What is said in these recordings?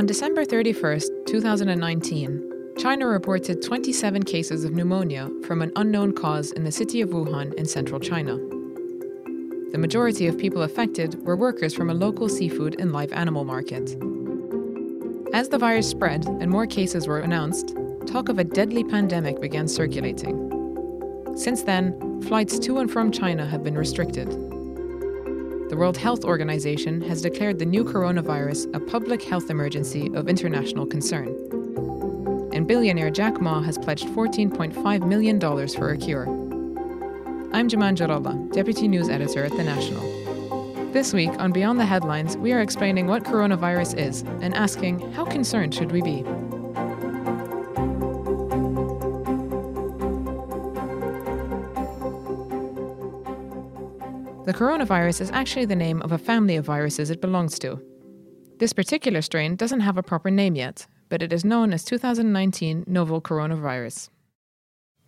On December 31st, 2019, China reported 27 cases of pneumonia from an unknown cause in the city of Wuhan in central China. The majority of people affected were workers from a local seafood and live animal market. As the virus spread and more cases were announced, talk of a deadly pandemic began circulating. Since then, flights to and from China have been restricted. The World Health Organization has declared the new coronavirus a public health emergency of international concern. And billionaire Jack Ma has pledged $14.5 million for a cure. I'm Juman Jarallah, Deputy News Editor at The National. This week on Beyond the Headlines, we are explaining what coronavirus is and asking how concerned should we be? The coronavirus is actually the name of a family of viruses it belongs to. This particular strain doesn't have a proper name yet, but it is known as 2019 novel coronavirus.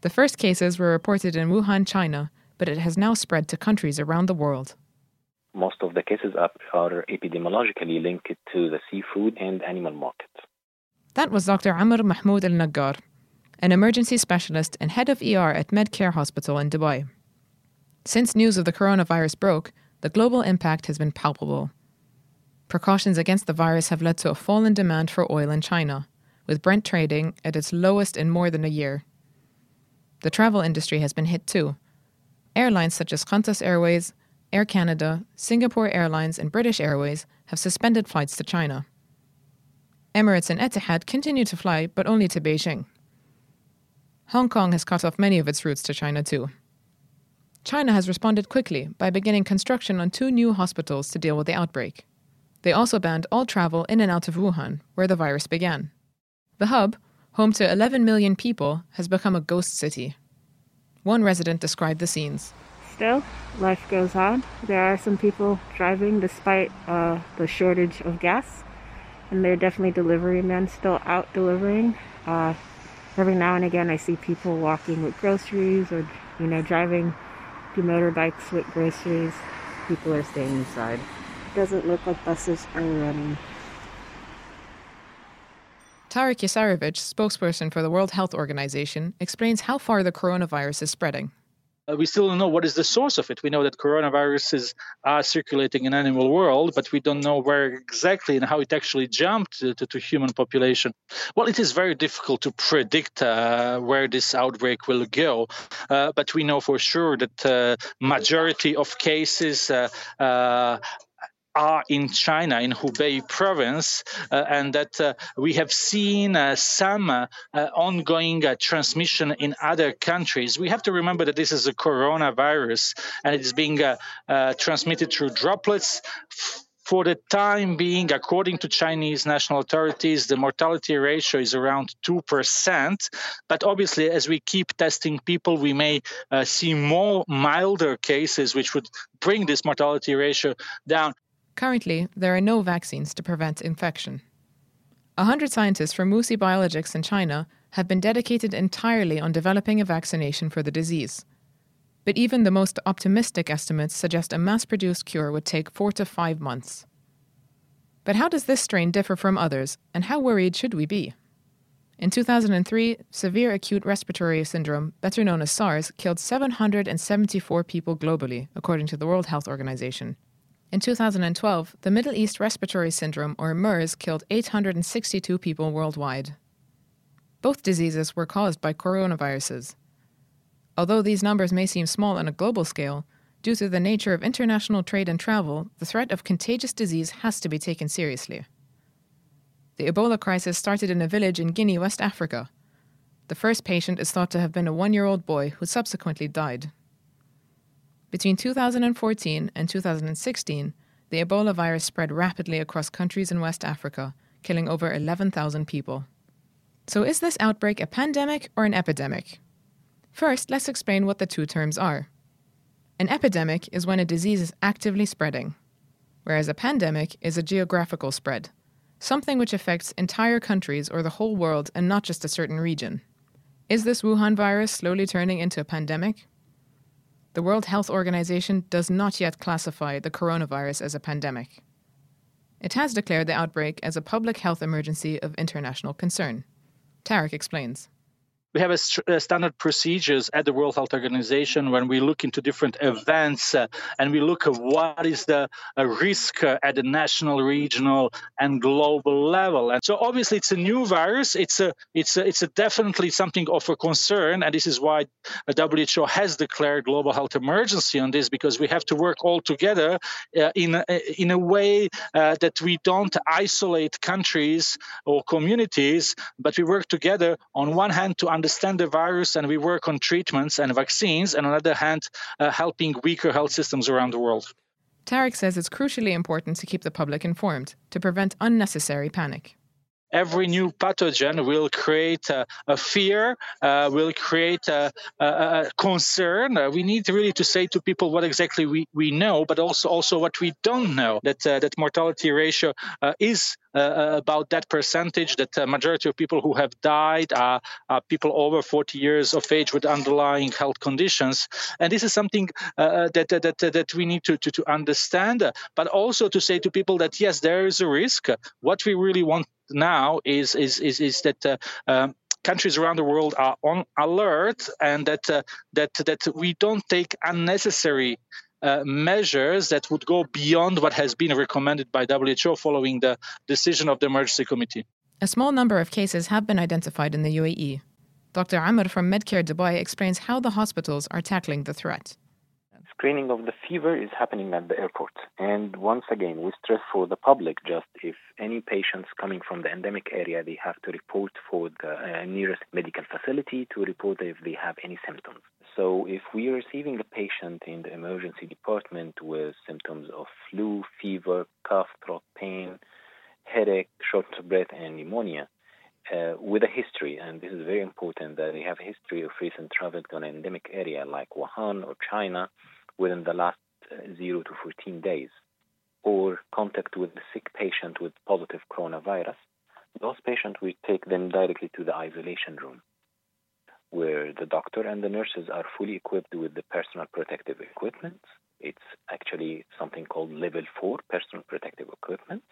The first cases were reported in Wuhan, China, but it has now spread to countries around the world. Most of the cases are, are epidemiologically linked to the seafood and animal markets. That was Dr. Amr Mahmoud El Naggar, an emergency specialist and head of ER at Medcare Hospital in Dubai. Since news of the coronavirus broke, the global impact has been palpable. Precautions against the virus have led to a fall in demand for oil in China, with Brent trading at its lowest in more than a year. The travel industry has been hit too. Airlines such as Qantas Airways, Air Canada, Singapore Airlines, and British Airways have suspended flights to China. Emirates and Etihad continue to fly, but only to Beijing. Hong Kong has cut off many of its routes to China too. China has responded quickly by beginning construction on two new hospitals to deal with the outbreak. They also banned all travel in and out of Wuhan, where the virus began. The hub, home to 11 million people, has become a ghost city. One resident described the scenes. Still, life goes on. There are some people driving despite uh, the shortage of gas, and there are definitely delivery men still out delivering. Uh, every now and again, I see people walking with groceries or, you know, driving the motorbikes with groceries. People are staying inside. Doesn't look like buses are running. Tarik Jasarevic, spokesperson for the World Health Organization, explains how far the coronavirus is spreading. Uh, we still don't know what is the source of it. We know that coronaviruses are circulating in animal world, but we don't know where exactly and how it actually jumped to, to, to human population. Well, it is very difficult to predict uh, where this outbreak will go, uh, but we know for sure that uh, majority of cases uh, uh, are in China, in Hubei province, uh, and that uh, we have seen uh, some uh, uh, ongoing uh, transmission in other countries. We have to remember that this is a coronavirus and it is being transmitted through droplets. For the time being, according to Chinese national authorities, the mortality ratio is around 2%. But obviously, as we keep testing people, we may see more milder cases, which would bring this mortality ratio down. Currently, there are no vaccines to prevent infection. A hundred scientists from WuXi Biologics in China have been dedicated entirely on developing a vaccination for the disease. But even the most optimistic estimates suggest a mass produced cure would take four to five months. But how does this strain differ from others, and how worried should we be? In 2003, severe acute respiratory syndrome, better known as SARS, killed 774 people globally, according to the World Health Organization. In 2012, the Middle East Respiratory Syndrome, or MERS, killed 862 people worldwide. Both diseases were caused by coronaviruses. Although these numbers may seem small on a global scale, due to the nature of international trade and travel, the threat of contagious disease has to be taken seriously. The Ebola crisis started in a village in Guinea, West Africa. The first patient is thought to have been a one year old boy who subsequently died. Between 2014 and 2016, the Ebola virus spread rapidly across countries in West Africa, killing over 11,000 people. So, is this outbreak a pandemic or an epidemic? First, let's explain what the two terms are. An epidemic is when a disease is actively spreading, whereas a pandemic is a geographical spread, something which affects entire countries or the whole world and not just a certain region. Is this Wuhan virus slowly turning into a pandemic? The World Health Organization does not yet classify the coronavirus as a pandemic. It has declared the outbreak as a public health emergency of international concern. Tarik explains we have a, st- a, standard procedures at the World Health Organization when we look into different events uh, and we look at what is the uh, risk uh, at the national, regional, and global level. And so obviously it's a new virus. It's a it's a, it's a definitely something of a concern, and this is why WHO has declared global health emergency on this because we have to work all together uh, in in a way uh, that we don't isolate countries or communities, but we work together on one hand to understand the virus and we work on treatments and vaccines, and on the other hand, uh, helping weaker health systems around the world. Tarik says it's crucially important to keep the public informed to prevent unnecessary panic every new pathogen will create a, a fear, uh, will create a, a, a concern. Uh, we need really to say to people what exactly we, we know, but also also what we don't know. That uh, that mortality ratio uh, is uh, uh, about that percentage. That the majority of people who have died are, are, people over 40 years of age with underlying health conditions, and this is something that, that that we need to, to to understand, but also to say to people that yes, there is a risk. What we really want now is is is, is that uh, um, countries around the world are on alert and that uh, that that we don't take unnecessary uh, measures that would go beyond what has been recommended by WHO following the decision of the emergency committee. A small number of cases have been identified in the UAE. Dr. Amr from Medcare Dubai explains how the hospitals are tackling the threat screening of the fever is happening at the airport. And once again, we stress for the public just if any patients coming from the endemic area, they have to report for the uh, nearest medical facility to report if they have any symptoms. So if we are receiving a patient in the emergency department with symptoms of flu, fever, cough, throat pain, headache, shortness of breath, and pneumonia, uh, with a history, and this is very important that they have a history of recent travel to an endemic area like Wuhan or China, within the last uh, 0 to 14 days, or contact with a sick patient with positive coronavirus, those patients, we take them directly to the isolation room, where the doctor and the nurses are fully equipped with the personal protective equipment. It's actually something called level 4 personal protective equipment.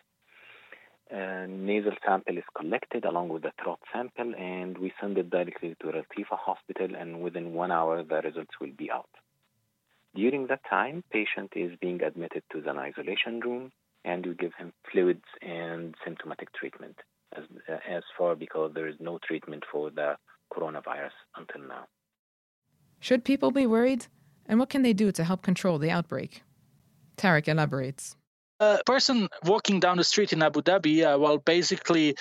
Uh, nasal sample is collected along with the throat sample, and we send it directly to Latifa Hospital, and within one hour, the results will be out. During that time, patient is being admitted to the isolation room and you give him fluids and symptomatic treatment as, uh, as far because there is no treatment for the coronavirus until now. Should people be worried? And what can they do to help control the outbreak? Tarik elaborates. A person walking down the street in Abu Dhabi, uh, well, basically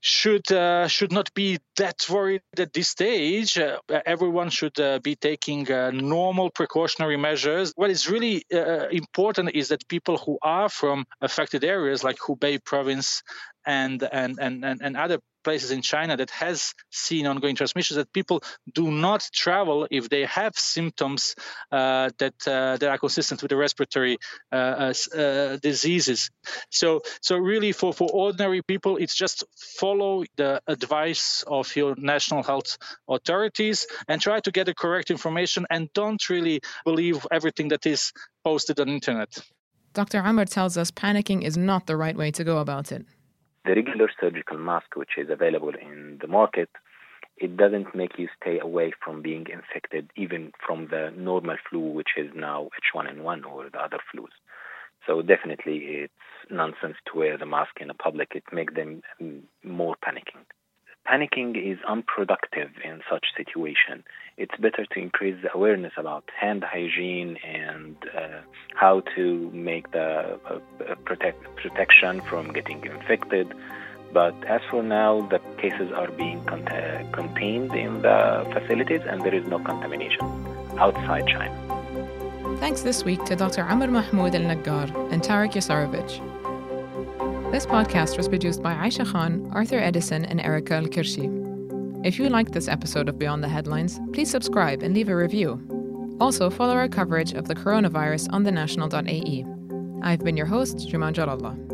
should uh, should not be that worried at this stage. Uh, everyone should uh, be taking uh, normal precautionary measures. What is really uh, important is that people who are from affected areas like Hubei province and and and and, and other places in China that has seen ongoing transmissions that people do not travel if they have symptoms uh, that uh, that are consistent with the respiratory uh, uh, uh, diseases. So so really for for ordinary people, it's just follow the advice of your national health authorities and try to get the correct information and don't really believe everything that is posted on internet. Dr. Amr tells us panicking is not the right way to go about it the regular surgical mask, which is available in the market, it doesn't make you stay away from being infected, even from the normal flu, which is now H1N1 or the other flus. So definitely, it's nonsense to wear the mask in the public. It makes them mm, more panicking panicking is unproductive in such situation. It's better to increase the awareness about hand hygiene and uh, how to make the uh, protect, protection from getting infected. But as for now, the cases are being con- contained in the facilities and there is no contamination outside China. Thanks this week to Dr. Amr Mahmoud El Naggar and Tarik Jasarevic. This podcast was produced by Aisha Khan, Arthur Edison, and Erica Al Kirshi. If you liked this episode of Beyond the Headlines, please subscribe and leave a review. Also, follow our coverage of the coronavirus on thenational.ae. I've been your host, Juman Jarallah.